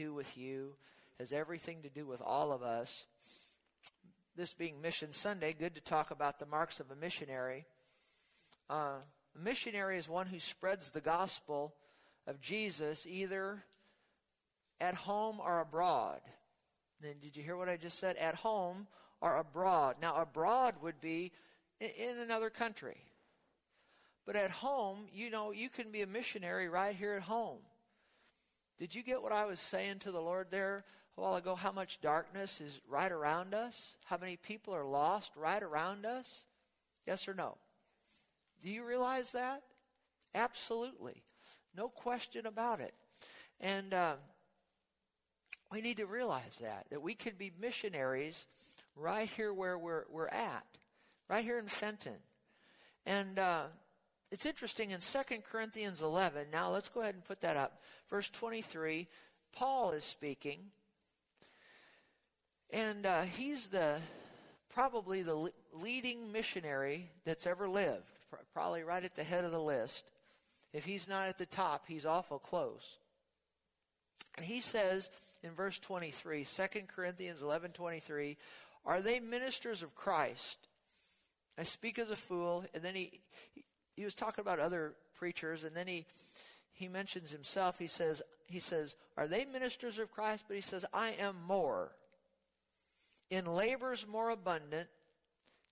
do with you, has everything to do with all of us. This being Mission Sunday, good to talk about the marks of a missionary. Uh, a missionary is one who spreads the gospel of Jesus either at home or abroad. Then did you hear what I just said? At home or abroad. Now, abroad would be in another country. But at home, you know, you can be a missionary right here at home. Did you get what I was saying to the Lord there a while ago? How much darkness is right around us? How many people are lost right around us? Yes or no? Do you realize that? Absolutely. No question about it. And uh, we need to realize that, that we could be missionaries right here where we're, we're at, right here in Fenton. And uh, it's interesting in 2 Corinthians 11, now let's go ahead and put that up. Verse 23, Paul is speaking. And uh, he's the probably the leading missionary that's ever lived, probably right at the head of the list. If he's not at the top, he's awful close. And he says in verse 23, 2 Corinthians 11 23, Are they ministers of Christ? I speak as a fool. And then he, he, he was talking about other preachers, and then he, he mentions himself. He says, he says, Are they ministers of Christ? But he says, I am more. In labors more abundant.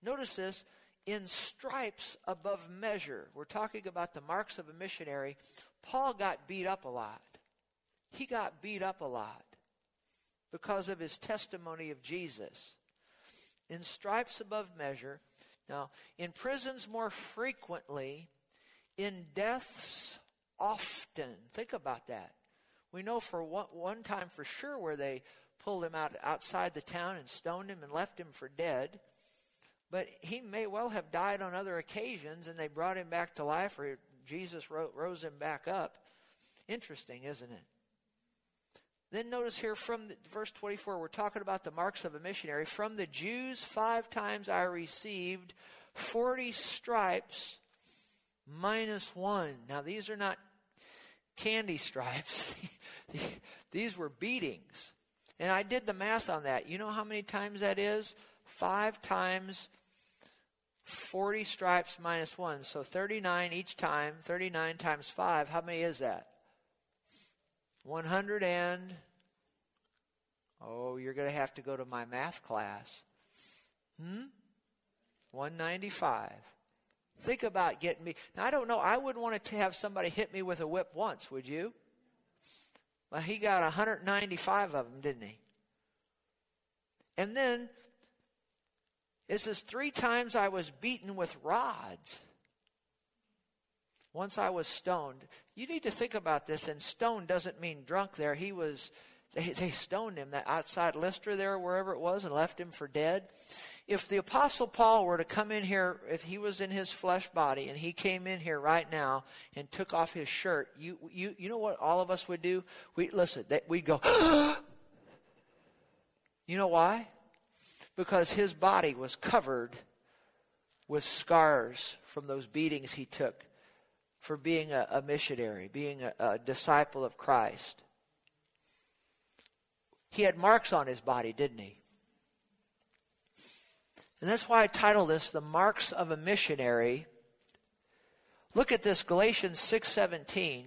Notice this in stripes above measure. We're talking about the marks of a missionary. Paul got beat up a lot. He got beat up a lot because of his testimony of Jesus. In stripes above measure. Now, in prisons more frequently, in deaths often. Think about that. We know for one, one time for sure where they pulled him out outside the town and stoned him and left him for dead. But he may well have died on other occasions and they brought him back to life or Jesus rose him back up. Interesting, isn't it? Then notice here from the, verse 24, we're talking about the marks of a missionary. From the Jews, five times I received 40 stripes minus one. Now, these are not candy stripes, these were beatings. And I did the math on that. You know how many times that is? Five times 40 stripes minus 1. So 39 each time. 39 times 5. How many is that? 100 and. Oh, you're going to have to go to my math class. Hmm? 195. Think about getting me. Now, I don't know. I wouldn't want to have somebody hit me with a whip once, would you? Well, he got 195 of them, didn't he? And then it says, Three times I was beaten with rods. Once I was stoned. You need to think about this, and stoned doesn't mean drunk there. He was, they, they stoned him that outside Lystra there, wherever it was, and left him for dead. If the Apostle Paul were to come in here, if he was in his flesh body, and he came in here right now and took off his shirt, you, you, you know what all of us would do? We, listen, we'd go, you know why? because his body was covered with scars from those beatings he took for being a, a missionary, being a, a disciple of Christ. He had marks on his body, didn't he? And that's why I title this The Marks of a Missionary. Look at this Galatians 6:17.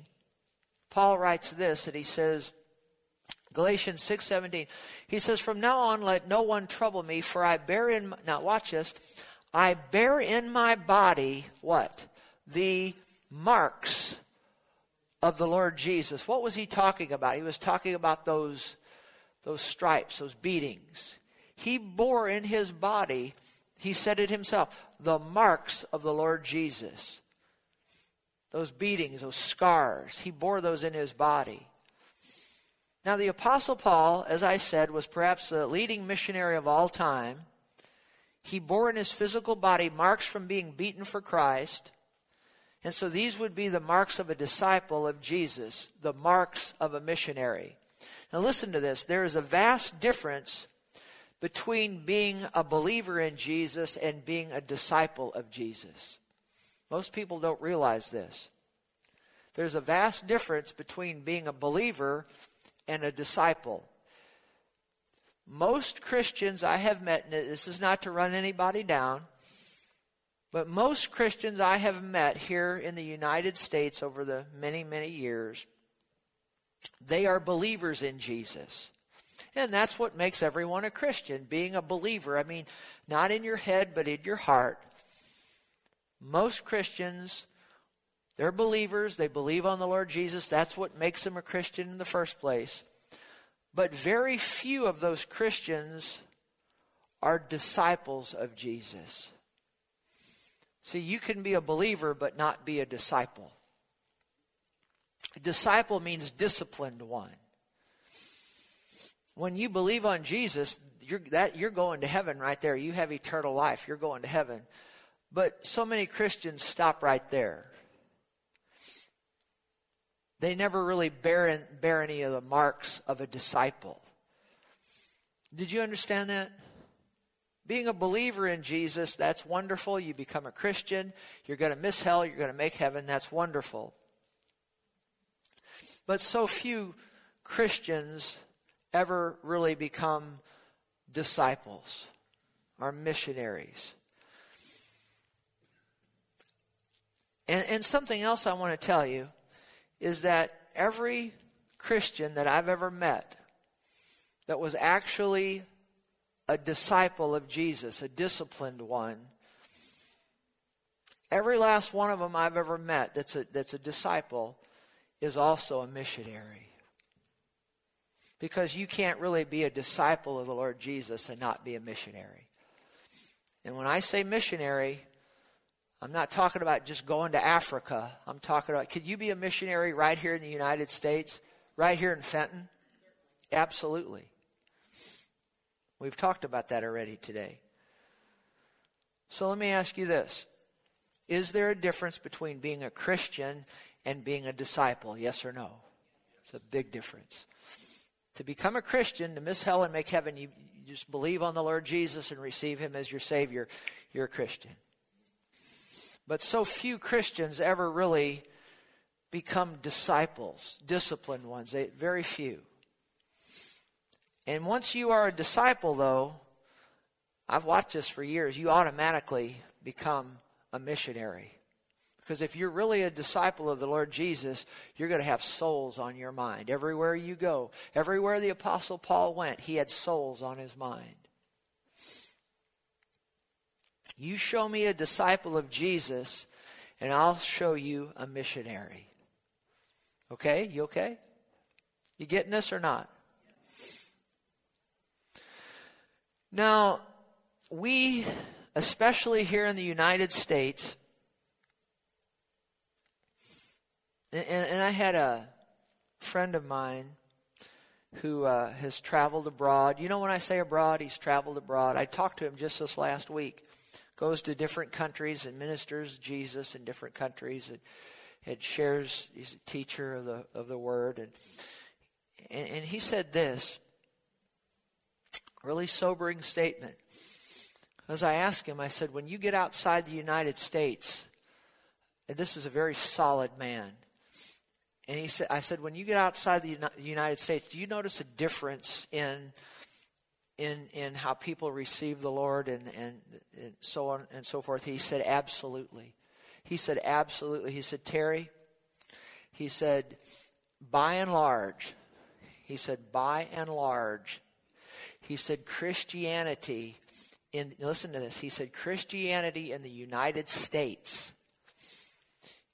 Paul writes this and he says Galatians 6:17. He says, "From now on let no one trouble me, for I bear in now watch this. I bear in my body what? The marks of the Lord Jesus." What was he talking about? He was talking about those those stripes, those beatings. He bore in his body, he said it himself, the marks of the Lord Jesus. Those beatings, those scars, he bore those in his body. Now, the Apostle Paul, as I said, was perhaps the leading missionary of all time. He bore in his physical body marks from being beaten for Christ. And so these would be the marks of a disciple of Jesus, the marks of a missionary. Now, listen to this. There is a vast difference between being a believer in Jesus and being a disciple of Jesus. Most people don't realize this. There's a vast difference between being a believer and a disciple. Most Christians I have met, this is not to run anybody down, but most Christians I have met here in the United States over the many, many years, they are believers in Jesus. And that's what makes everyone a Christian, being a believer. I mean, not in your head, but in your heart. Most Christians, they're believers. They believe on the Lord Jesus. That's what makes them a Christian in the first place. But very few of those Christians are disciples of Jesus. See, you can be a believer but not be a disciple. A disciple means disciplined one. When you believe on Jesus, you're, that, you're going to heaven right there. You have eternal life. You're going to heaven. But so many Christians stop right there. They never really bear, bear any of the marks of a disciple. Did you understand that? Being a believer in Jesus, that's wonderful. You become a Christian. You're going to miss hell. You're going to make heaven. That's wonderful. But so few Christians ever really become disciples or missionaries. And, and something else I want to tell you is that every Christian that I've ever met that was actually a disciple of Jesus, a disciplined one, every last one of them I've ever met that's a, that's a disciple is also a missionary. Because you can't really be a disciple of the Lord Jesus and not be a missionary. And when I say missionary, I'm not talking about just going to Africa. I'm talking about could you be a missionary right here in the United States, right here in Fenton? Absolutely. We've talked about that already today. So let me ask you this Is there a difference between being a Christian and being a disciple? Yes or no? It's a big difference. To become a Christian, to miss hell and make heaven, you, you just believe on the Lord Jesus and receive Him as your Savior. You're a Christian. But so few Christians ever really become disciples, disciplined ones. They, very few. And once you are a disciple, though, I've watched this for years, you automatically become a missionary. Because if you're really a disciple of the Lord Jesus, you're going to have souls on your mind. Everywhere you go, everywhere the Apostle Paul went, he had souls on his mind. You show me a disciple of Jesus, and I'll show you a missionary. Okay? You okay? You getting this or not? Now, we, especially here in the United States, and, and I had a friend of mine who uh, has traveled abroad. You know, when I say abroad, he's traveled abroad. I talked to him just this last week goes to different countries and ministers Jesus in different countries and, and shares. He's a teacher of the of the word, and, and and he said this really sobering statement. As I asked him, I said, when you get outside the United States, and this is a very solid man. And he said, I said, when you get outside the United States, do you notice a difference in in in how people receive the Lord and, and, and so on and so forth? He said, absolutely. He said, absolutely. He said, Terry, he said, by and large, he said, by and large, he said, Christianity in, listen to this, he said, Christianity in the United States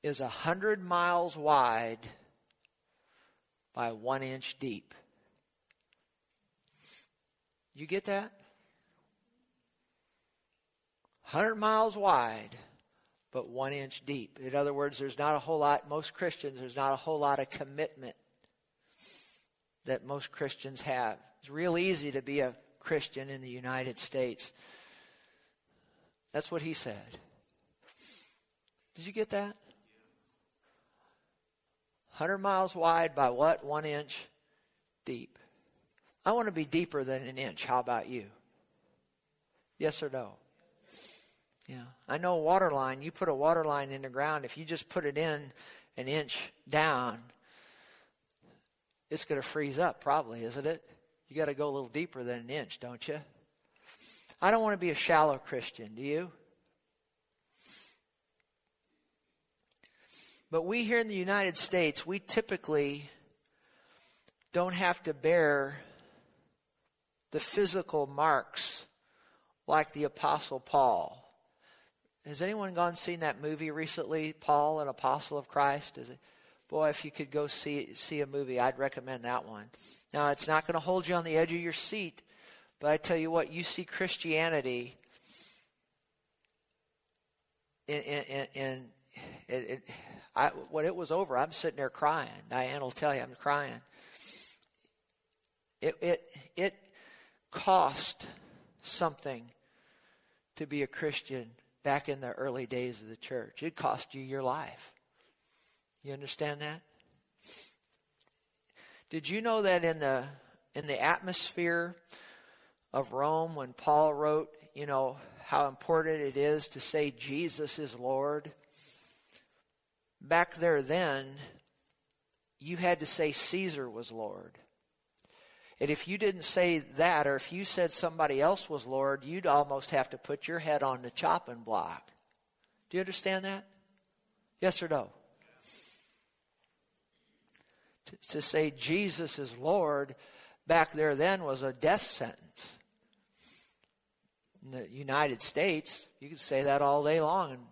is a hundred miles wide by one inch deep. You get that? 100 miles wide, but one inch deep. In other words, there's not a whole lot, most Christians, there's not a whole lot of commitment that most Christians have. It's real easy to be a Christian in the United States. That's what he said. Did you get that? 100 miles wide by what? One inch deep. I want to be deeper than an inch. How about you? Yes or no? Yeah. I know a water line, you put a water line in the ground, if you just put it in an inch down, it's going to freeze up, probably, isn't it? You got to go a little deeper than an inch, don't you? I don't want to be a shallow Christian, do you? But we here in the United States, we typically don't have to bear the physical marks like the Apostle Paul. Has anyone gone seen that movie recently, Paul, an Apostle of Christ? Is it, boy, if you could go see see a movie, I'd recommend that one. Now, it's not going to hold you on the edge of your seat, but I tell you what, you see Christianity in, in, in, it, it, I, when it was over, I'm sitting there crying. Diane will tell you I'm crying. It, it, it cost something to be a Christian back in the early days of the church. It cost you your life. You understand that? Did you know that in the in the atmosphere of Rome when Paul wrote, you know, how important it is to say Jesus is Lord? Back there then, you had to say Caesar was Lord. And if you didn't say that, or if you said somebody else was Lord, you'd almost have to put your head on the chopping block. Do you understand that? Yes or no? To, say Jesus is Lord back there then was a death sentence. In the United States, you could say that all day long, and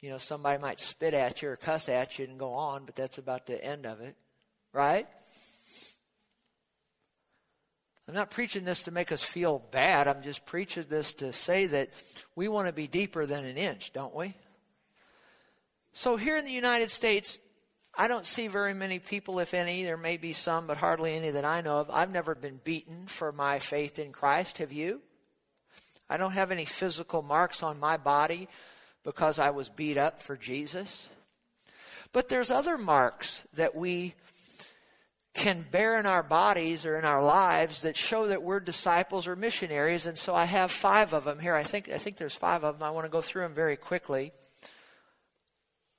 you know somebody might spit at you or cuss at you and go on, but that's about the end of it, right? I'm not preaching this to make us feel bad. I'm just preaching this to say that we want to be deeper than an inch, don't we? So here in the United States, I don't see very many people, if any. There may be some, but hardly any that I know of. I've never been beaten for my faith in Christ. Have you? I don't have any physical marks on my body because I was beat up for Jesus. But there's other marks that we can bear in our bodies or in our lives that show that we're disciples or missionaries. And so I have five of them here. I think, I think there's five of them. I want to go through them very quickly.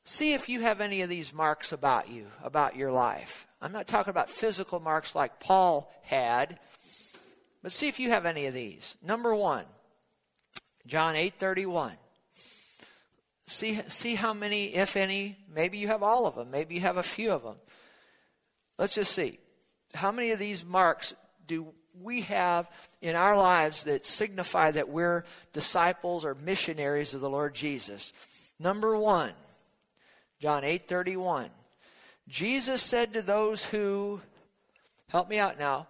See if you have any of these marks about you, about your life. I'm not talking about physical marks like Paul had, but see if you have any of these. Number one, John 8:31. See, see how many, if any, maybe you have all of them, maybe you have a few of them. Let's just see. How many of these marks do we have in our lives that signify that we're disciples or missionaries of the Lord Jesus? Number one, John 8 31. Jesus said to those who, help me out now,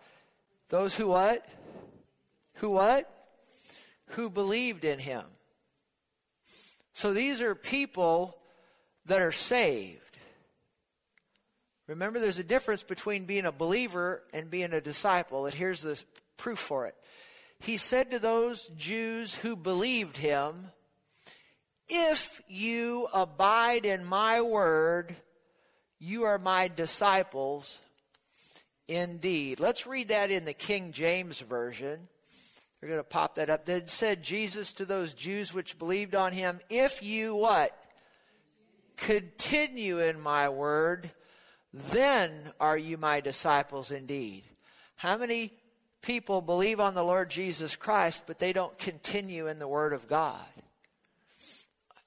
those who what? Who what? Who believed in him. So these are people that are saved. Remember, there's a difference between being a believer and being a disciple, and here's the proof for it. He said to those Jews who believed him, If you abide in my word, you are my disciples indeed. Let's read that in the King James Version. We're going to pop that up. Then said Jesus to those Jews which believed on him, If you what? Continue in my word, then are you my disciples indeed. How many people believe on the Lord Jesus Christ, but they don't continue in the Word of God?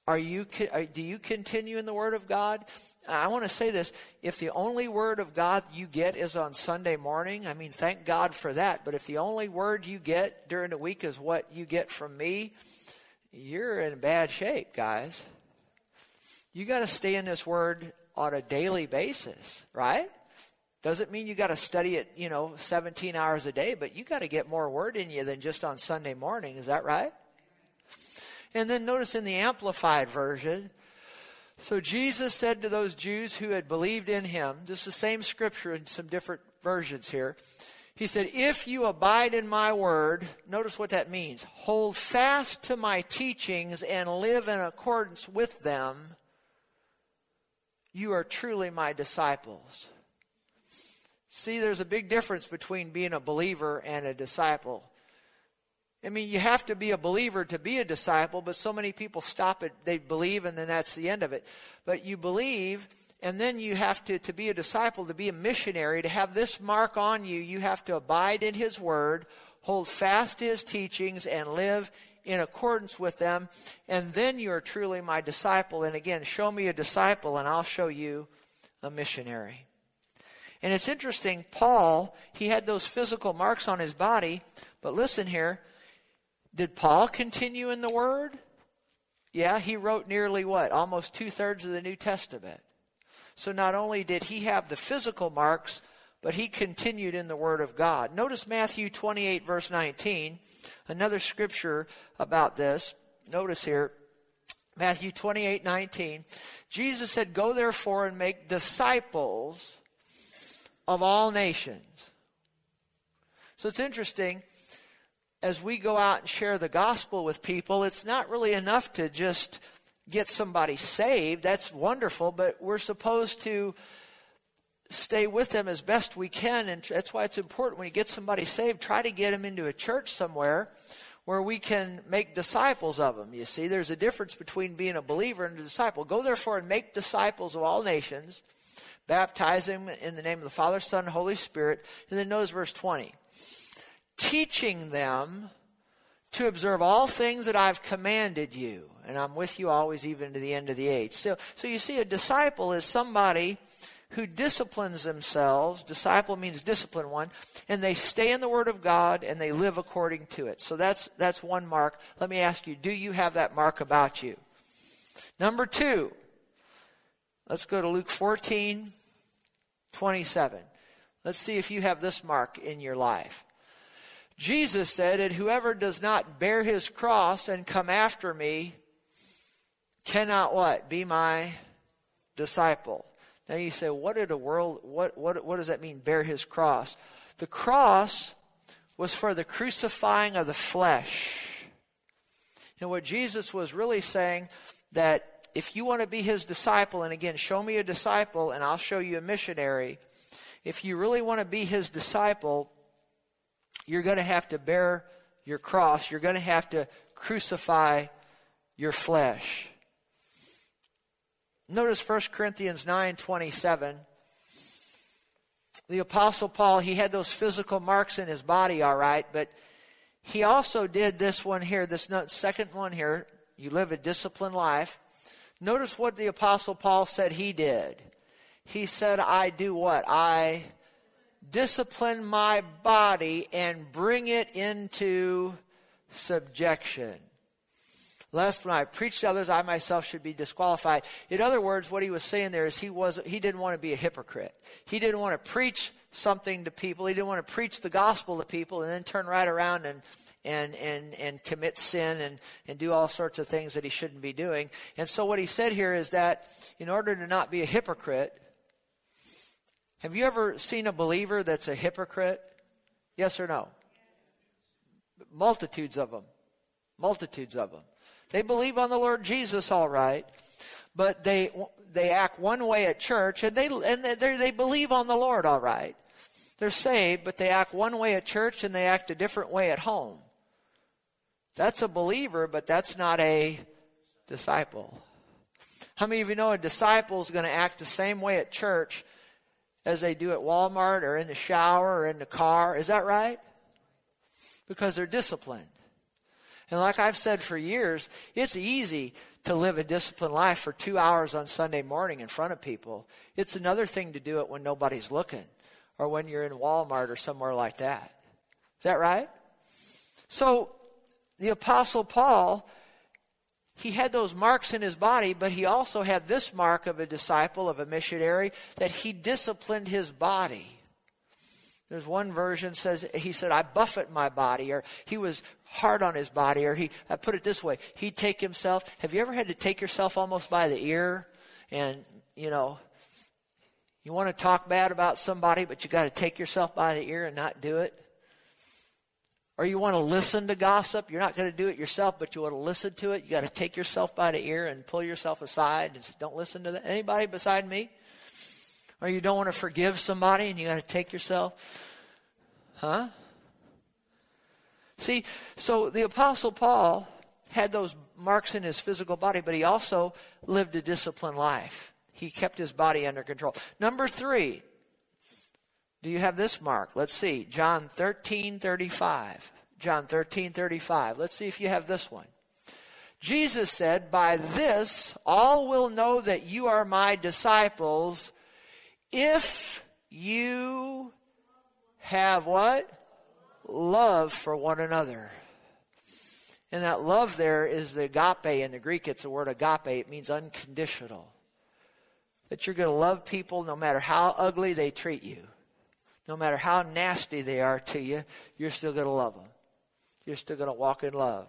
Are you, do you continue in the Word of God? I want to say this. If the only Word of God you get is on Sunday morning, I mean, thank God for that. But if the only Word you get during the week is what you get from me, you're in bad shape, guys. You got to stay in this Word on a daily basis, right? Doesn't mean you got to study it, you know, 17 hours a day, but you got to get more word in you than just on Sunday morning. Is that right? And then notice in the Amplified Version, so Jesus said to those Jews who had believed in him, just the same scripture in some different versions here. He said, If you abide in my word, notice what that means. Hold fast to my teachings and live in accordance with them you are truly my disciples. See, there's a big difference between being a believer and a disciple. I mean, you have to be a believer to be a disciple, but so many people stop it. they believe and then that's the end of it. But you believe And then you have to, to be a disciple, to be a missionary, to have this mark on you, you have to abide in His Word, hold fast to His teachings, and live in accordance with them. And then you are truly my disciple. And again, show me a disciple, and I'll show you a missionary. And it's interesting, Paul, he had those physical marks on his body, but listen here. Did Paul continue in the Word? Yeah, he wrote nearly what? Almost two thirds of the New Testament. So not only did he have the physical marks, but he continued in the Word of God. Notice Matthew 28, verse 19, another scripture about this. Notice here, Matthew 28, 19. Jesus said, Go therefore and make disciples of all nations. So it's interesting as we go out and share the gospel with people, it's not really enough to just get somebody saved. That's wonderful, but we're supposed to stay with them as best we can. And that's why it's important when you get somebody saved, try to get them into a church somewhere where we can make disciples of them. You see, there's a difference between being a believer and a disciple. Go therefore and make disciples of all nations, baptize them in the name of the Father, Son, Holy Spirit. And then notice verse 20 teaching them to observe all things that I've commanded you. And I'm with you always, even to the end of the age. So, so you see, a disciple is somebody who disciplines themselves. Disciple means discipline one. And they stay in the Word of God and they live according to it. So that's, that's one mark. Let me ask you, do you have that mark about you? Number two, let's go to Luke 14, 27. Let's see if you have this mark in your life. Jesus said, And whoever does not bear his cross and come after me cannot what? Be my disciple. Now you say, what did a world what what what does that mean, bear his cross? The cross was for the crucifying of the flesh. And what Jesus was really saying that if you want to be his disciple, and again, show me a disciple and I'll show you a missionary. If you really want to be his disciple, you're going to have to bear your cross. You're going to have to crucify your flesh. Notice 1 Corinthians 9 27. The Apostle Paul, he had those physical marks in his body, all right, but he also did this one here, this second one here. You live a disciplined life. Notice what the Apostle Paul said he did. He said, I do what? I discipline my body and bring it into subjection. Lest when I preach to others, I myself should be disqualified. In other words, what he was saying there is he was he didn't want to be a hypocrite. He didn't want to preach something to people. He didn't want to preach the gospel to people and then turn right around and and and and commit sin and and do all sorts of things that he shouldn't be doing. And so what he said here is that in order to not be a hypocrite, have you ever seen a believer that's a hypocrite? Yes or no? Yes. Multitudes of them. Multitudes of them. They believe on the Lord Jesus, all right, but they they act one way at church, and they and they they believe on the Lord, all right. They're saved, but they act one way at church and they act a different way at home. That's a believer, but that's not a disciple. How many of you know a disciple is going to act the same way at church as they do at Walmart or in the shower or in the car. Is that right? Because they're disciplined. And like I've said for years, it's easy to live a disciplined life for two hours on Sunday morning in front of people. It's another thing to do it when nobody's looking or when you're in Walmart or somewhere like that. Is that right? So the Apostle Paul he had those marks in his body, but he also had this mark of a disciple, of a missionary, that he disciplined his body. There's one version says he said, I buffet my body, or he was hard on his body, or he I put it this way, he'd take himself. Have you ever had to take yourself almost by the ear? And, you know, you want to talk bad about somebody, but you got to take yourself by the ear and not do it? Or you want to listen to gossip, you're not going to do it yourself, but you want to listen to it, you got to take yourself by the ear and pull yourself aside and say, don't listen to that. anybody beside me. Or you don't want to forgive somebody and you got to take yourself. Huh? See, so the Apostle Paul had those marks in his physical body, but he also lived a disciplined life. He kept his body under control. Number three, do you have this mark? Let's see. John 13 35. John 13 35. Let's see if you have this one. Jesus said, By this all will know that you are my disciples if you have what? Love for one another. And that love there is the agape. In the Greek, it's the word agape. It means unconditional. That you're going to love people no matter how ugly they treat you. No matter how nasty they are to you, you're still going to love them. You're still going to walk in love.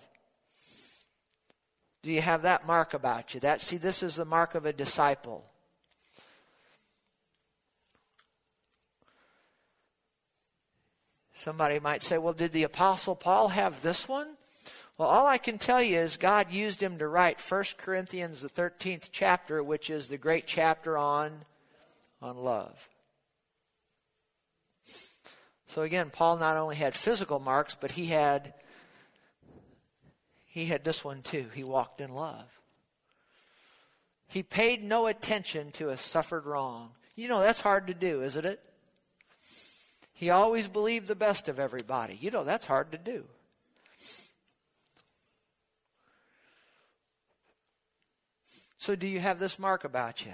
Do you have that mark about you? That see, this is the mark of a disciple. Somebody might say, well, did the Apostle Paul have this one? Well, all I can tell you is God used him to write 1 Corinthians, the 13th chapter, which is the great chapter on, on love. So again, Paul not only had physical marks, but he had he had this one too. He walked in love. He paid no attention to a suffered wrong. You know, that's hard to do, isn't it? He always believed the best of everybody. You know, that's hard to do. So, do you have this mark about you?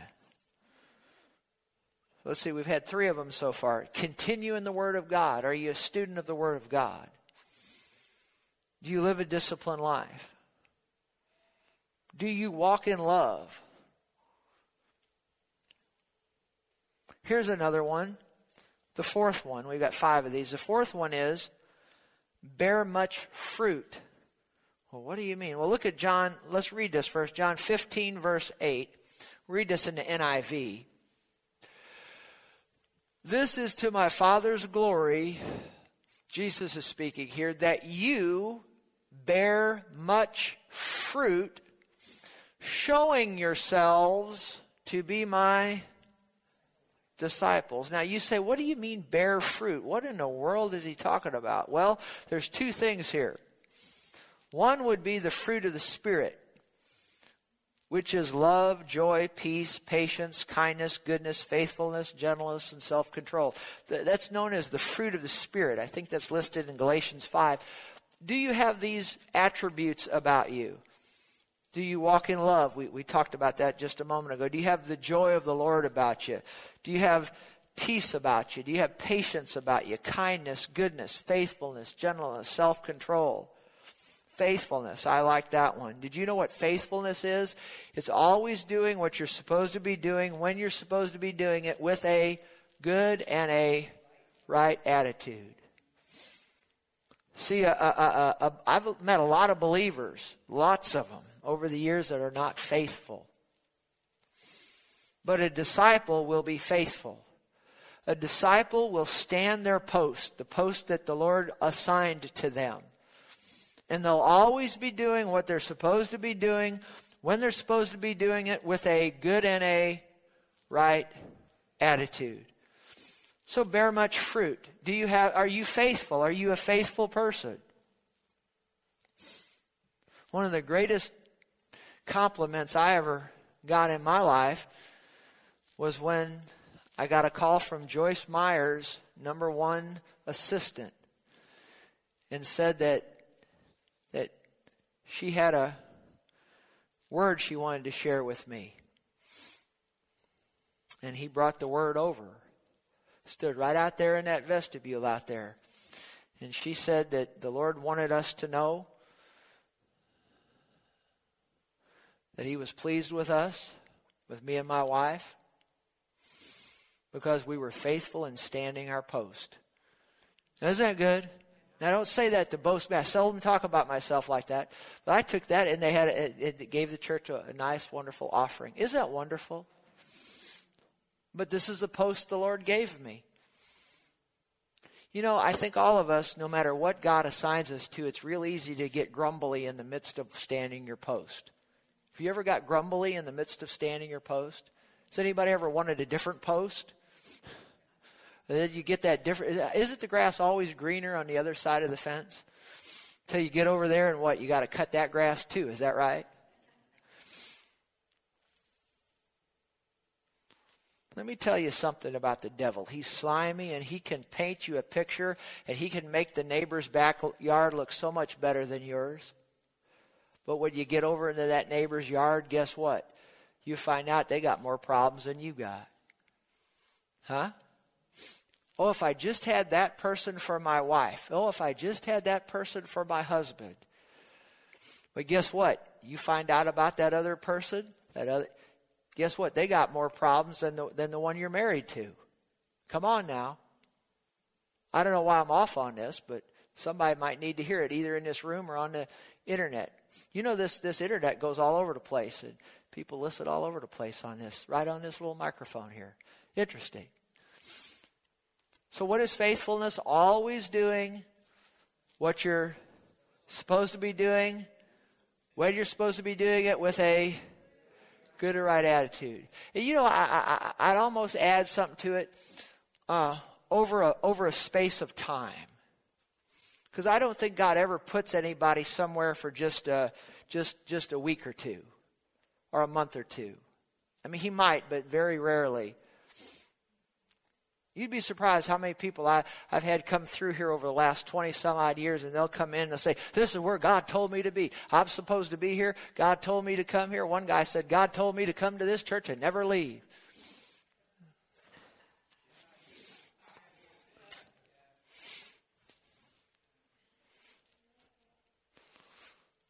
Let's see, we've had three of them so far. Continue in the Word of God. Are you a student of the Word of God? Do you live a disciplined life? Do you walk in love? Here's another one. The fourth one, we've got five of these. The fourth one is bear much fruit. Well, what do you mean? Well, look at John. Let's read this first. John 15, verse 8. Read this in the NIV. This is to my Father's glory, Jesus is speaking here, that you bear much fruit, showing yourselves to be my disciples. Now you say, what do you mean bear fruit? What in the world is he talking about? Well, there's two things here. One would be the fruit of the Spirit, which is love, joy, peace, patience, kindness, goodness, faithfulness, gentleness, and self control. That's known as the fruit of the Spirit. I think that's listed in Galatians 5. Do you have these attributes about you? Do you walk in love? We, we talked about that just a moment ago. Do you have the joy of the Lord about you? Do you have peace about you? Do you have patience about you? Kindness, goodness, faithfulness, gentleness, self control. Faithfulness. I like that one. Did you know what faithfulness is? It's always doing what you're supposed to be doing when you're supposed to be doing it with a good and a right attitude. See, uh, uh, uh, I've met a lot of believers, lots of them over the years that are not faithful. But a disciple will be faithful. A disciple will stand their post, the post that the Lord assigned to them. And they'll always be doing what they're supposed to be doing when they're supposed to be doing it with a good and a right attitude. So bear much fruit. Do you have are you faithful? Are you a faithful person? One of the greatest compliments I ever got in my life was when I got a call from Joyce Meyer's, number one assistant, and said that she had a word she wanted to share with me. And he brought the word over. Stood right out there in that vestibule out there. And she said that the Lord wanted us to know that he was pleased with us, with me and my wife, because we were faithful in standing our post. Isn't that good? Now, I don't say that to boast me. I seldom talk about myself like that. But I took that and they had it, it gave the church a, a nice, wonderful offering. Isn't that wonderful? But this is the post the Lord gave me. You know, I think all of us, no matter what God assigns us to, it's real easy to get grumbly in the midst of standing your post. Have you ever got grumbly in the midst of standing your post? Has anybody ever wanted a different post? You get that different? Isn't the grass always greener on the other side of the fence? Until you get over there and what? You got to cut that grass too. Is that right? Let me tell you something about the devil. He's slimy and he can paint you a picture and he can make the neighbor's backyard look so much better than yours. But when you get over into that neighbor's yard, guess what? You find out they got more problems than you got. Huh? Oh, if I just had that person for my wife. Oh, if I just had that person for my husband. But guess what? You find out about that other person, that other guess what? They got more problems than the, than the one you're married to. Come on now. I don't know why I'm off on this, but somebody might need to hear it either in this room or on the internet. You know this this internet goes all over the place and people listen all over the place on this, right on this little microphone here. Interesting. So what is faithfulness? Always doing what you're supposed to be doing, when you're supposed to be doing it with a good or right attitude. And you know, I, I, would almost add something to it uh, over a over a space of time, because I don't think God ever puts anybody somewhere for just a, just just a week or two, or a month or two. I mean, He might, but very rarely. You'd be surprised how many people I, I've had come through here over the last 20 some odd years, and they'll come in and say, This is where God told me to be. I'm supposed to be here. God told me to come here. One guy said, God told me to come to this church and never leave.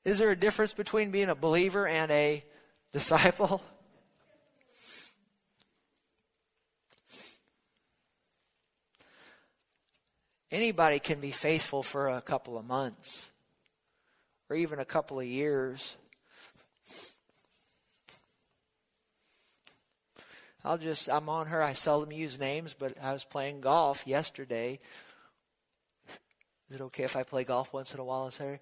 Is there a difference between being a believer and a disciple? Anybody can be faithful for a couple of months or even a couple of years. I'll just, I'm on her. I seldom use names, but I was playing golf yesterday. Is it okay if I play golf once in a while? I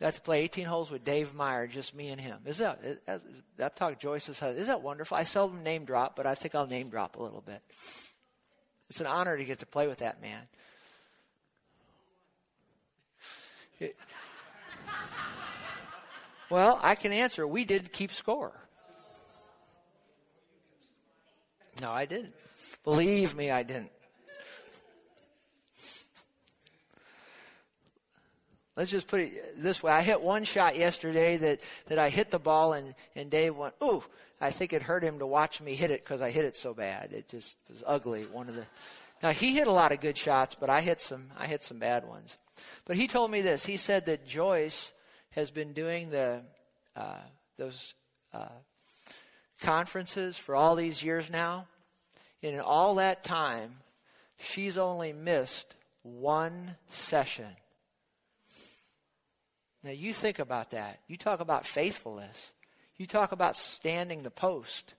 got to play 18 holes with Dave Meyer, just me and him. Is that, is, that talk Joyce's husband. Is that wonderful? I seldom name drop, but I think I'll name drop a little bit. It's an honor to get to play with that man. well, I can answer. We did keep score. No, I didn't. Believe me, I didn't. Let's just put it this way. I hit one shot yesterday that, that I hit the ball and, and Dave went, ooh, I think it hurt him to watch me hit it because I hit it so bad. It just was ugly. One of the, now he hit a lot of good shots, but I hit some, I hit some bad ones. But he told me this. He said that Joyce has been doing the uh, those uh, conferences for all these years now. And in all that time, she's only missed one session. Now, you think about that. You talk about faithfulness. You talk about standing the post.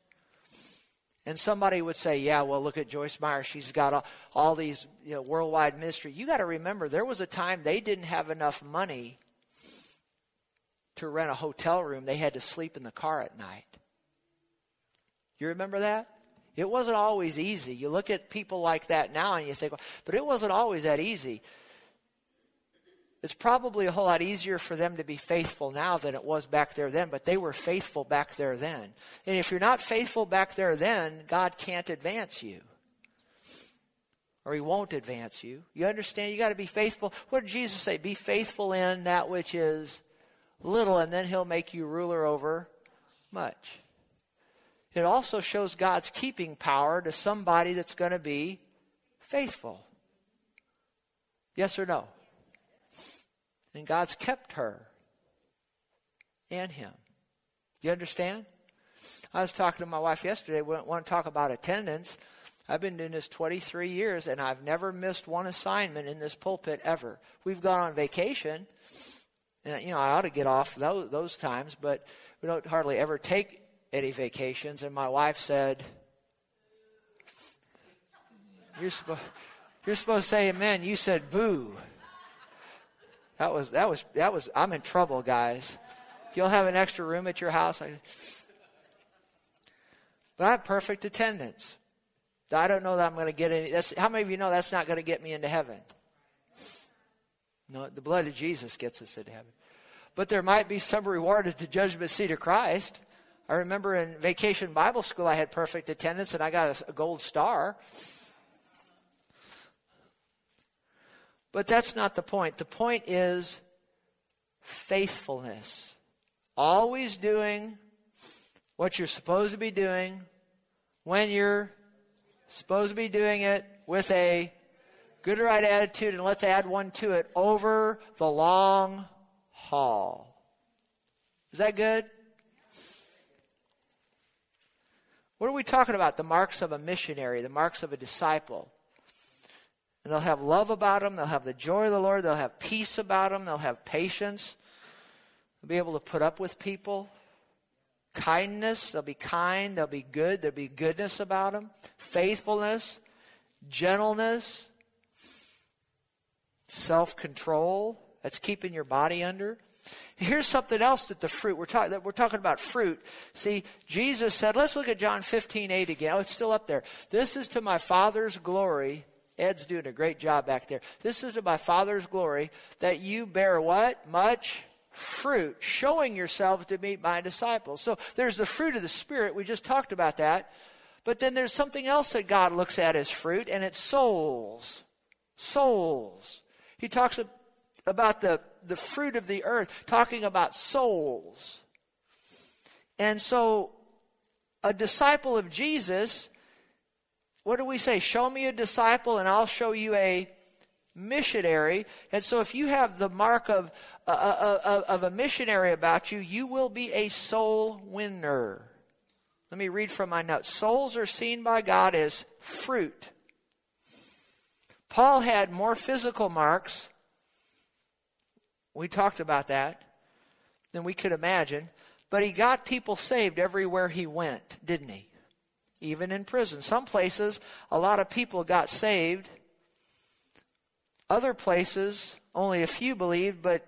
And somebody would say, yeah, well, look at Joyce Meyer. She's got all, all these you know, worldwide ministry. You got to remember, there was a time they didn't have enough money to rent a hotel room. They had to sleep in the car at night. You remember that? It wasn't always easy. You look at people like that now and you think, but it wasn't always that easy. It's probably a whole lot easier for them to be faithful now than it was back there then, but they were faithful back there then. And if you're not faithful back there then, God can't advance you. Or he won't advance you. You understand? You got to be faithful. What did Jesus say? Be faithful in that which is little, and then he'll make you ruler over much. It also shows God's keeping power to somebody that's going to be faithful. Yes or no? And God's kept her and him. You understand? I was talking to my wife yesterday. We want to talk about attendance. I've been doing this 23 years, and I've never missed one assignment in this pulpit ever. We've gone on vacation, and you know I ought to get off those, those times, but we don't hardly ever take any vacations. And my wife said, "You're, you're supposed to say amen." You said boo. That was that was that was. I'm in trouble, guys. If you'll have an extra room at your house, I, but I have perfect attendance. I don't know that I'm going to get any. That's, how many of you know that's not going to get me into heaven? No, the blood of Jesus gets us into heaven. But there might be some reward at the judgment seat of Christ. I remember in vacation Bible school, I had perfect attendance and I got a, a gold star. But that's not the point. The point is faithfulness. Always doing what you're supposed to be doing when you're supposed to be doing it with a good right attitude, and let's add one to it over the long haul. Is that good? What are we talking about? The marks of a missionary, the marks of a disciple. And they'll have love about them, they'll have the joy of the Lord, they'll have peace about them, they'll have patience, they'll be able to put up with people. Kindness, they'll be kind, they'll be good, there'll be goodness about them. Faithfulness, gentleness, self control. That's keeping your body under. Here's something else that the fruit, we're, talking that we're talking about fruit. See, Jesus said, let's look at John 15, 8 again. Oh, it's still up there. This is to my Father's glory. Ed's doing a great job back there. This is to my Father's glory that you bear what? Much fruit, showing yourselves to be my disciples. So there's the fruit of the Spirit. We just talked about that. But then there's something else that God looks at as fruit, and it's souls. Souls. He talks about the, the fruit of the earth, talking about souls. And so, a disciple of Jesus, what do we say? Show me a disciple and I'll show you a missionary. And so, if you have the mark of, uh, uh, uh of a missionary about you, you will be a soul winner. Let me read from my notes. Souls are seen by God as fruit. Paul had more physical marks we talked about that than we could imagine. But he got people saved everywhere he went, didn't he? Even in prison. Some places, a lot of people got saved. Other places, only a few believed, but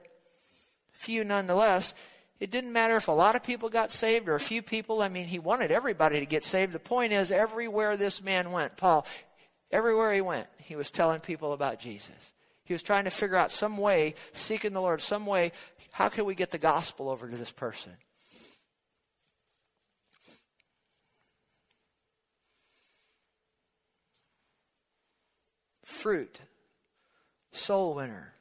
few nonetheless. It didn't matter if a lot of people got saved or a few people. I mean, he wanted everybody to get saved. The point is, everywhere this man went, Paul, everywhere he went, he was telling people about Jesus. He was trying to figure out some way, seeking the Lord, some way, how can we get the gospel over to this person? Fruit, soul winner.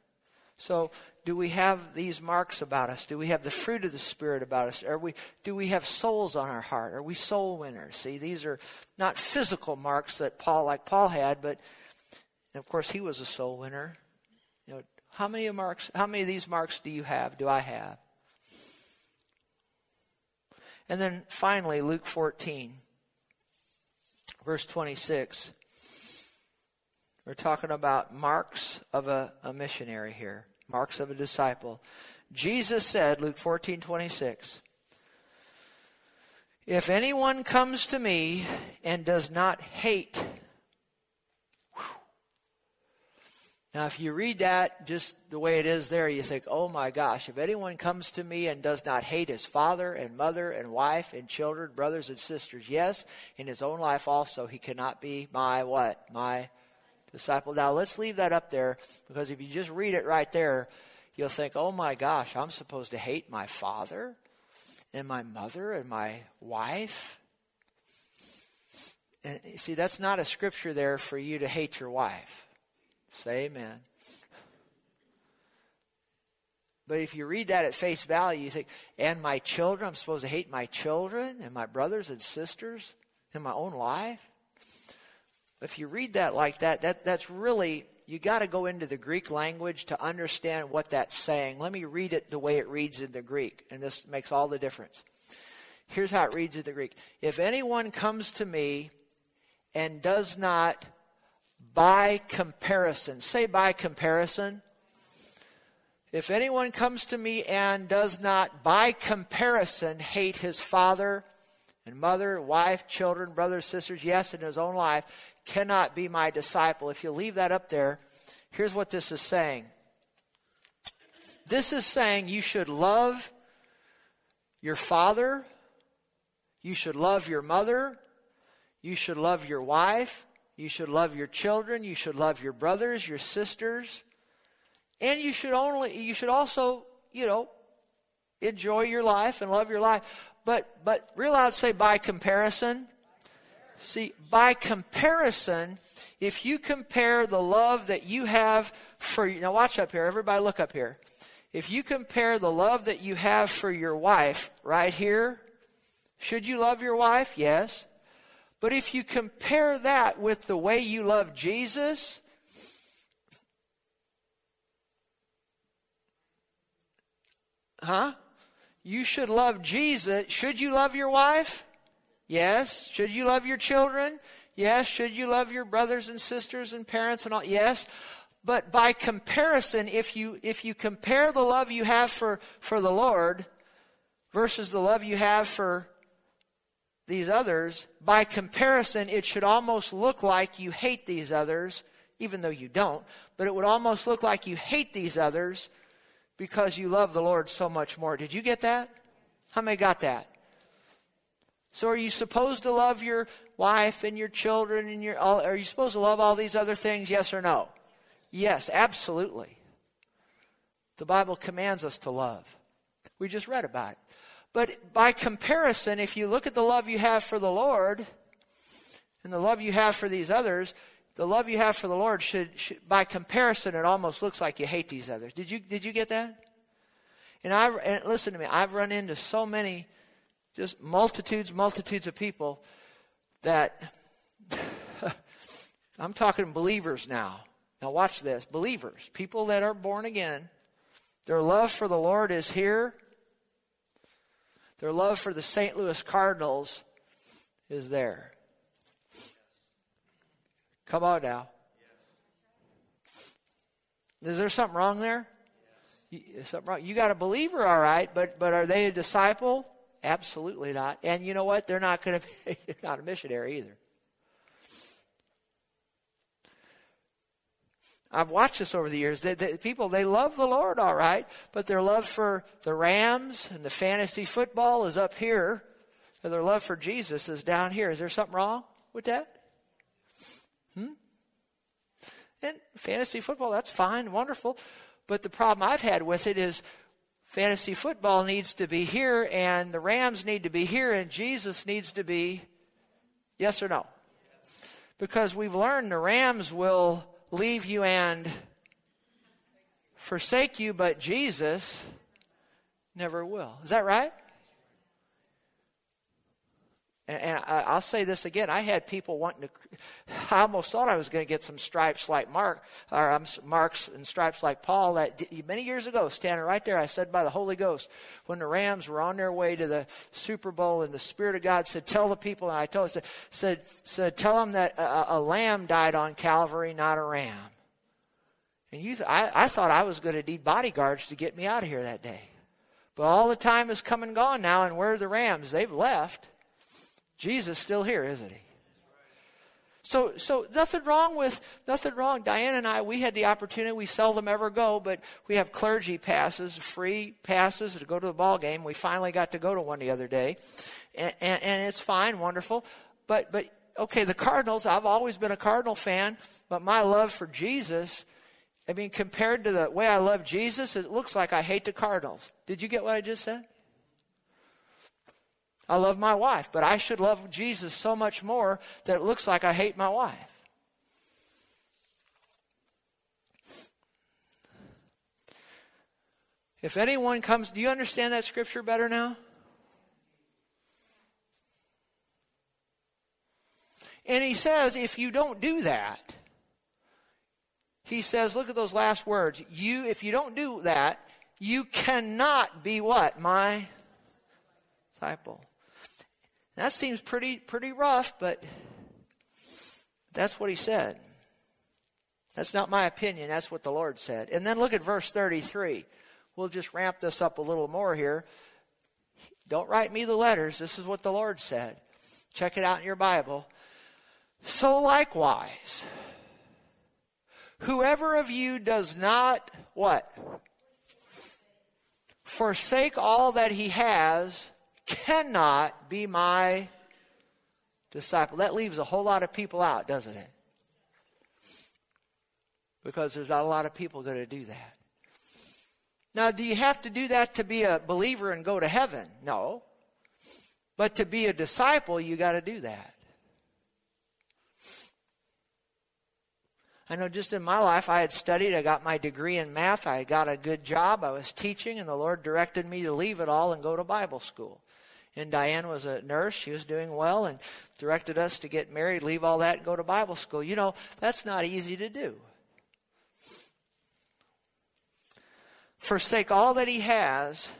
So, do we have these marks about us? Do we have the fruit of the Spirit about us? Are we, do we have souls on our heart? Are we soul winners? See, these are not physical marks that Paul, like Paul had, but, of course, he was a soul winner. You know, how many marks? How many of these marks do you have? Do I have? And then finally, Luke 14, verse 26. We're talking about marks of a, a missionary here, marks of a disciple. Jesus said, Luke 14, 26, If anyone comes to me and does not hate Now, if you read that just the way it is there, you think, oh my gosh, if anyone comes to me and does not hate his father and mother and wife and children, brothers and sisters, yes, in his own life also, he cannot be my what? My disciple. Now, let's leave that up there because if you just read it right there, you'll think, oh my gosh, I'm supposed to hate my father and my mother and my wife. And see, that's not a scripture there for you to hate your wife. Say amen. But if you read that at face value, you think, and my children, I'm supposed to hate my children and my brothers and sisters in my own life? If you read that like that, that that's really, you got to go into the Greek language to understand what that's saying. Let me read it the way it reads in the Greek, and this makes all the difference. Here's how it reads in the Greek If anyone comes to me and does not by comparison. Say by comparison. If anyone comes to me and does not, by comparison, hate his father and mother, wife, children, brothers, sisters, yes, in his own life, cannot be my disciple. If you leave that up there, here's what this is saying. This is saying you should love your father, you should love your mother, you should love your wife, you should love your children. You should love your brothers, your sisters. And you should only, you should also, you know, enjoy your life and love your life. But, but real loud say by comparison. See, by comparison, if you compare the love that you have for, now watch up here, everybody look up here. If you compare the love that you have for your wife right here, should you love your wife? Yes. But if you compare that with the way you love Jesus, huh? You should love Jesus. Should you love your wife? Yes. Should you love your children? Yes. Should you love your brothers and sisters and parents and all? Yes. But by comparison, if you, if you compare the love you have for, for the Lord versus the love you have for these others, by comparison, it should almost look like you hate these others, even though you don't, but it would almost look like you hate these others because you love the Lord so much more. Did you get that? How many got that? So are you supposed to love your wife and your children and your are you supposed to love all these other things yes or no? Yes, absolutely. The Bible commands us to love. We just read about it. But by comparison, if you look at the love you have for the Lord and the love you have for these others, the love you have for the Lord should, should by comparison, it almost looks like you hate these others. Did you, did you get that? And I, and listen to me, I've run into so many, just multitudes, multitudes of people that, I'm talking believers now. Now watch this. Believers, people that are born again, their love for the Lord is here their love for the St. Louis Cardinals is there. Come on now. Is there something wrong there? Something wrong? You got a believer, all right, but but are they a disciple? Absolutely not. And you know what? They're not going to be. They're not a missionary either. I've watched this over the years. The, people, they love the Lord, all right, but their love for the Rams and the fantasy football is up here, and their love for Jesus is down here. Is there something wrong with that? Hmm? And fantasy football, that's fine, wonderful. But the problem I've had with it is fantasy football needs to be here, and the Rams need to be here, and Jesus needs to be yes or no? Because we've learned the Rams will leave you and forsake you, but Jesus never will. Is that right? And, I, will say this again. I had people wanting to. I almost thought I was going to get some stripes like Mark, or um, marks and stripes like Paul. That many years ago, standing right there, I said by the Holy Ghost, when the Rams were on their way to the Super Bowl, and the Spirit of God said, "Tell the people." And I told said said, said "Tell them that a, a lamb died on Calvary, not a ram." And you, th- I, I thought I was going to need bodyguards to get me out of here that day. But all the time has come and gone now, and where are the Rams? They've left. Jesus still here, isn't he? So, so nothing wrong with, nothing wrong. Diane and I, we had the opportunity, we seldom ever go, but we have clergy passes, free passes to go to the ball game. We finally got to go to one the other day. And, and, and it's fine, wonderful. But, but, okay, the Cardinals, I've always been a Cardinal fan, but my love for Jesus, I mean, compared to the way I love Jesus, it looks like I hate the Cardinals. Did you get what I just said? I love my wife, but I should love Jesus so much more that it looks like I hate my wife. If anyone comes, do you understand that scripture better now? And he says, if you don't do that, he says, look at those last words. You, if you don't do that, you cannot be what? My disciple. That seems pretty, pretty rough, but that's what he said. That's not my opinion. That's what the Lord said. And then look at verse 33. We'll just ramp this up a little more here. Don't write me the letters. This is what the Lord said. Check it out in your Bible. So likewise, whoever of you does not what? Forsake all that he has cannot be my disciple. That leaves a whole lot of people out, doesn't it? Because there's not a lot of people going to do that. Now, do you have to do that to be a believer and go to heaven? No. But to be a disciple, you got to do that. I know just in my life, I had studied, I got my degree in math, I got a good job, I was teaching, and the Lord directed me to leave it all and go to Bible school. And Diane was a nurse, she was doing well, and directed us to get married, leave all that, and go to Bible school. You know, that's not easy to do. Forsake all that he has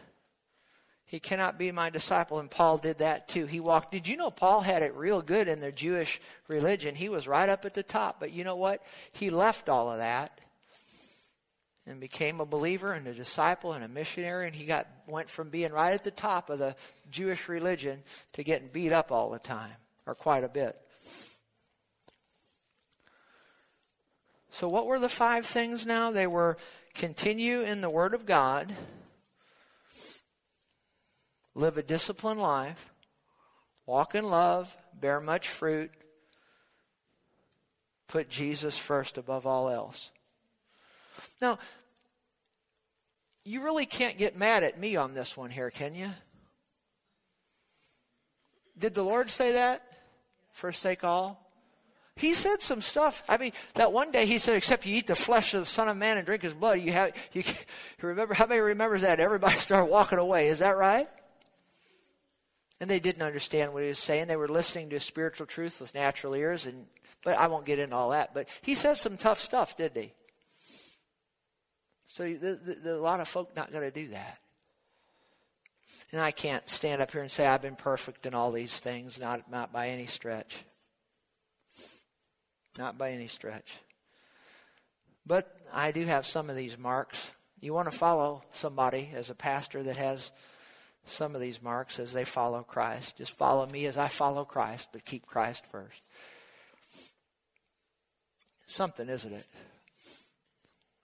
he cannot be my disciple. And Paul did that too. He walked. Did you know Paul had it real good in their Jewish religion? He was right up at the top. But you know what? He left all of that and became a believer and a disciple and a missionary. And he got went from being right at the top of the Jewish religion to getting beat up all the time, or quite a bit. So, what were the five things now? They were continue in the Word of God live a disciplined life, walk in love, bear much fruit, put Jesus first above all else. Now, you really can't get mad at me on this one here, can you? Did the Lord say that? Forsake all? He said some stuff. I mean, that one day he said, "Except you eat the flesh of the Son of Man and drink His blood, you have you, you remember how many remembers that? Everybody started walking away. Is that right? and they didn't understand what he was saying. They were listening to spiritual truth with natural ears, and but I won't get into all that. But he said some tough stuff, didn't he? So the, the, the, a lot of folk not going to do that. And I can't stand up here and say I've been perfect in all these things, not not by any stretch. Not by any stretch. But I do have some of these marks. You want to follow somebody as a pastor that has some of these marks as they follow Christ. Just follow me as I follow Christ, but keep Christ first. Something, isn't it?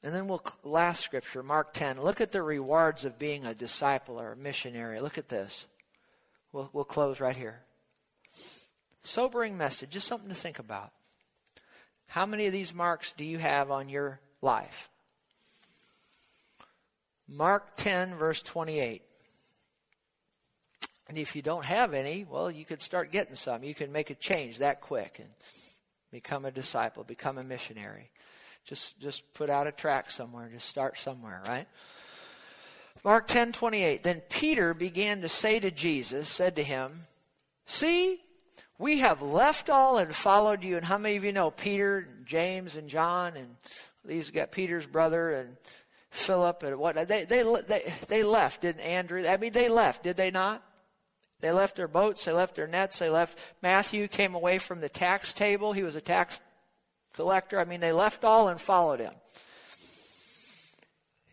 And then we'll last scripture, Mark 10. Look at the rewards of being a disciple or a missionary. Look at this. We'll, we'll close right here. Sobering message, just something to think about. How many of these marks do you have on your life? Mark 10, verse 28. And if you don't have any, well, you could start getting some. You can make a change that quick and become a disciple, become a missionary. Just just put out a track somewhere, just start somewhere, right? Mark 10:28 Then Peter began to say to Jesus, said to him, "See, we have left all and followed you." And how many of you know Peter, and James and John and these got Peter's brother and Philip and what they they they they left, didn't Andrew? I mean they left, did they not? They left their boats, they left their nets, they left. Matthew came away from the tax table. He was a tax collector. I mean, they left all and followed him.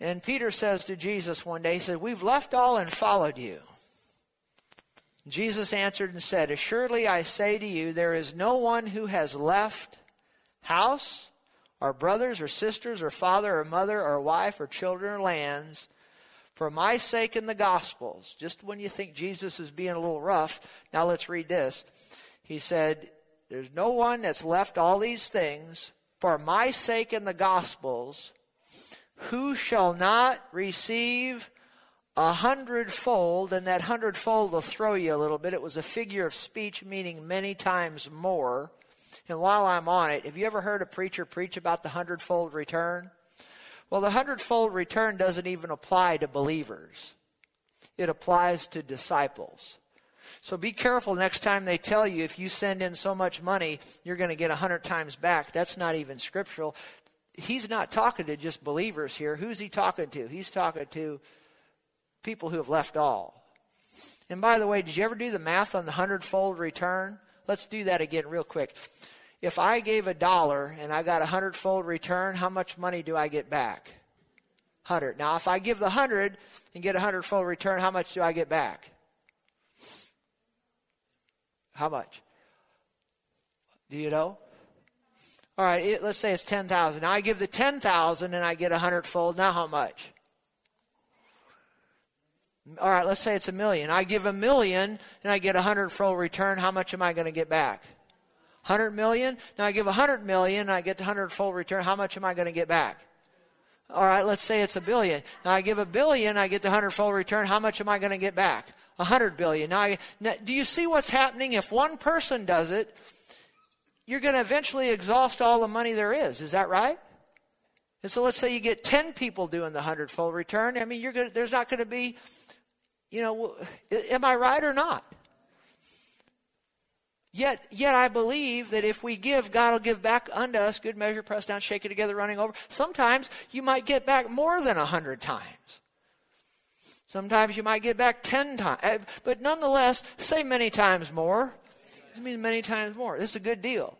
And Peter says to Jesus one day, he said, We've left all and followed you. Jesus answered and said, Assuredly I say to you, there is no one who has left house, or brothers, or sisters, or father, or mother, or wife, or children, or lands for my sake in the Gospels, just when you think Jesus is being a little rough, now let's read this. He said, There's no one that's left all these things for my sake in the Gospels who shall not receive a hundredfold, and that hundredfold will throw you a little bit. It was a figure of speech meaning many times more. And while I'm on it, have you ever heard a preacher preach about the hundredfold return? Well, the hundredfold return doesn't even apply to believers. It applies to disciples. So be careful next time they tell you if you send in so much money, you're going to get a hundred times back. That's not even scriptural. He's not talking to just believers here. Who's he talking to? He's talking to people who have left all. And by the way, did you ever do the math on the hundredfold return? Let's do that again real quick if I gave a dollar and I got a hundredfold return, how much money do I get back? Hundred. Now, if I give the hundred and get a hundredfold return, how much do I get back? How much? Do you know? All right, it, let's say it's 10,000. Now I give the 10,000 and I get a hundredfold. Now how much? All right, let's say it's a million. I give a million and I get a hundredfold return. How much am I going to get back? 100 million. Now I give 100 million and I get the hundredfold return. How much am I going to get back? All right, let's say it's a billion. Now I give a billion, I get the hundredfold return. How much am I going to get back? A hundred billion. Now, now, do you see what's happening? If one person does it, you're going to eventually exhaust all the money there is. Is that right? And so let's say you get 10 people doing the hundredfold return. I mean, you're going there's not going to be, you know, am I right or not? Yet, yet I believe that if we give, God will give back unto us good measure, pressed down, shaken together, running over. Sometimes you might get back more than a hundred times. Sometimes you might get back ten times. Eh, but nonetheless, say many times more. This means many times more. This is a good deal.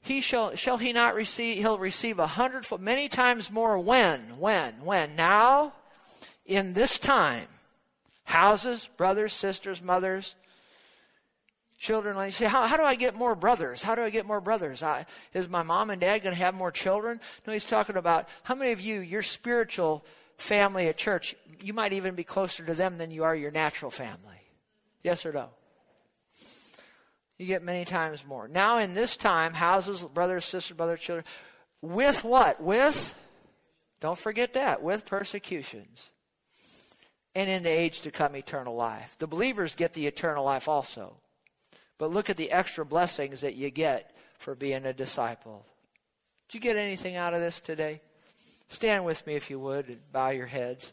He shall shall he not receive he'll receive a hundredfold many times more when? When? When? Now? In this time. Houses, brothers, sisters, mothers, children. Like, say, how, how do I get more brothers? How do I get more brothers? I, is my mom and dad going to have more children? No, he's talking about how many of you, your spiritual family at church, you might even be closer to them than you are your natural family. Yes or no? You get many times more. Now, in this time, houses, brothers, sisters, brothers, children, with what? With, don't forget that, with persecutions. And in the age to come, eternal life. The believers get the eternal life also. But look at the extra blessings that you get for being a disciple. Did you get anything out of this today? Stand with me if you would and bow your heads.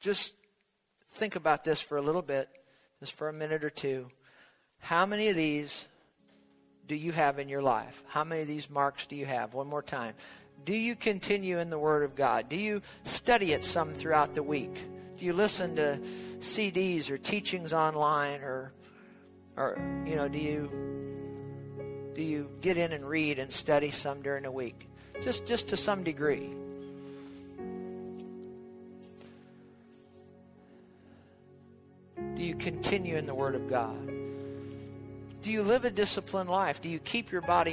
Just think about this for a little bit, just for a minute or two. How many of these do you have in your life? How many of these marks do you have? One more time. Do you continue in the Word of God? Do you study it some throughout the week? Do you listen to CDs or teachings online or or you know, do you do you get in and read and study some during the week? Just just to some degree. Do you continue in the Word of God? Do you live a disciplined life? Do you keep your body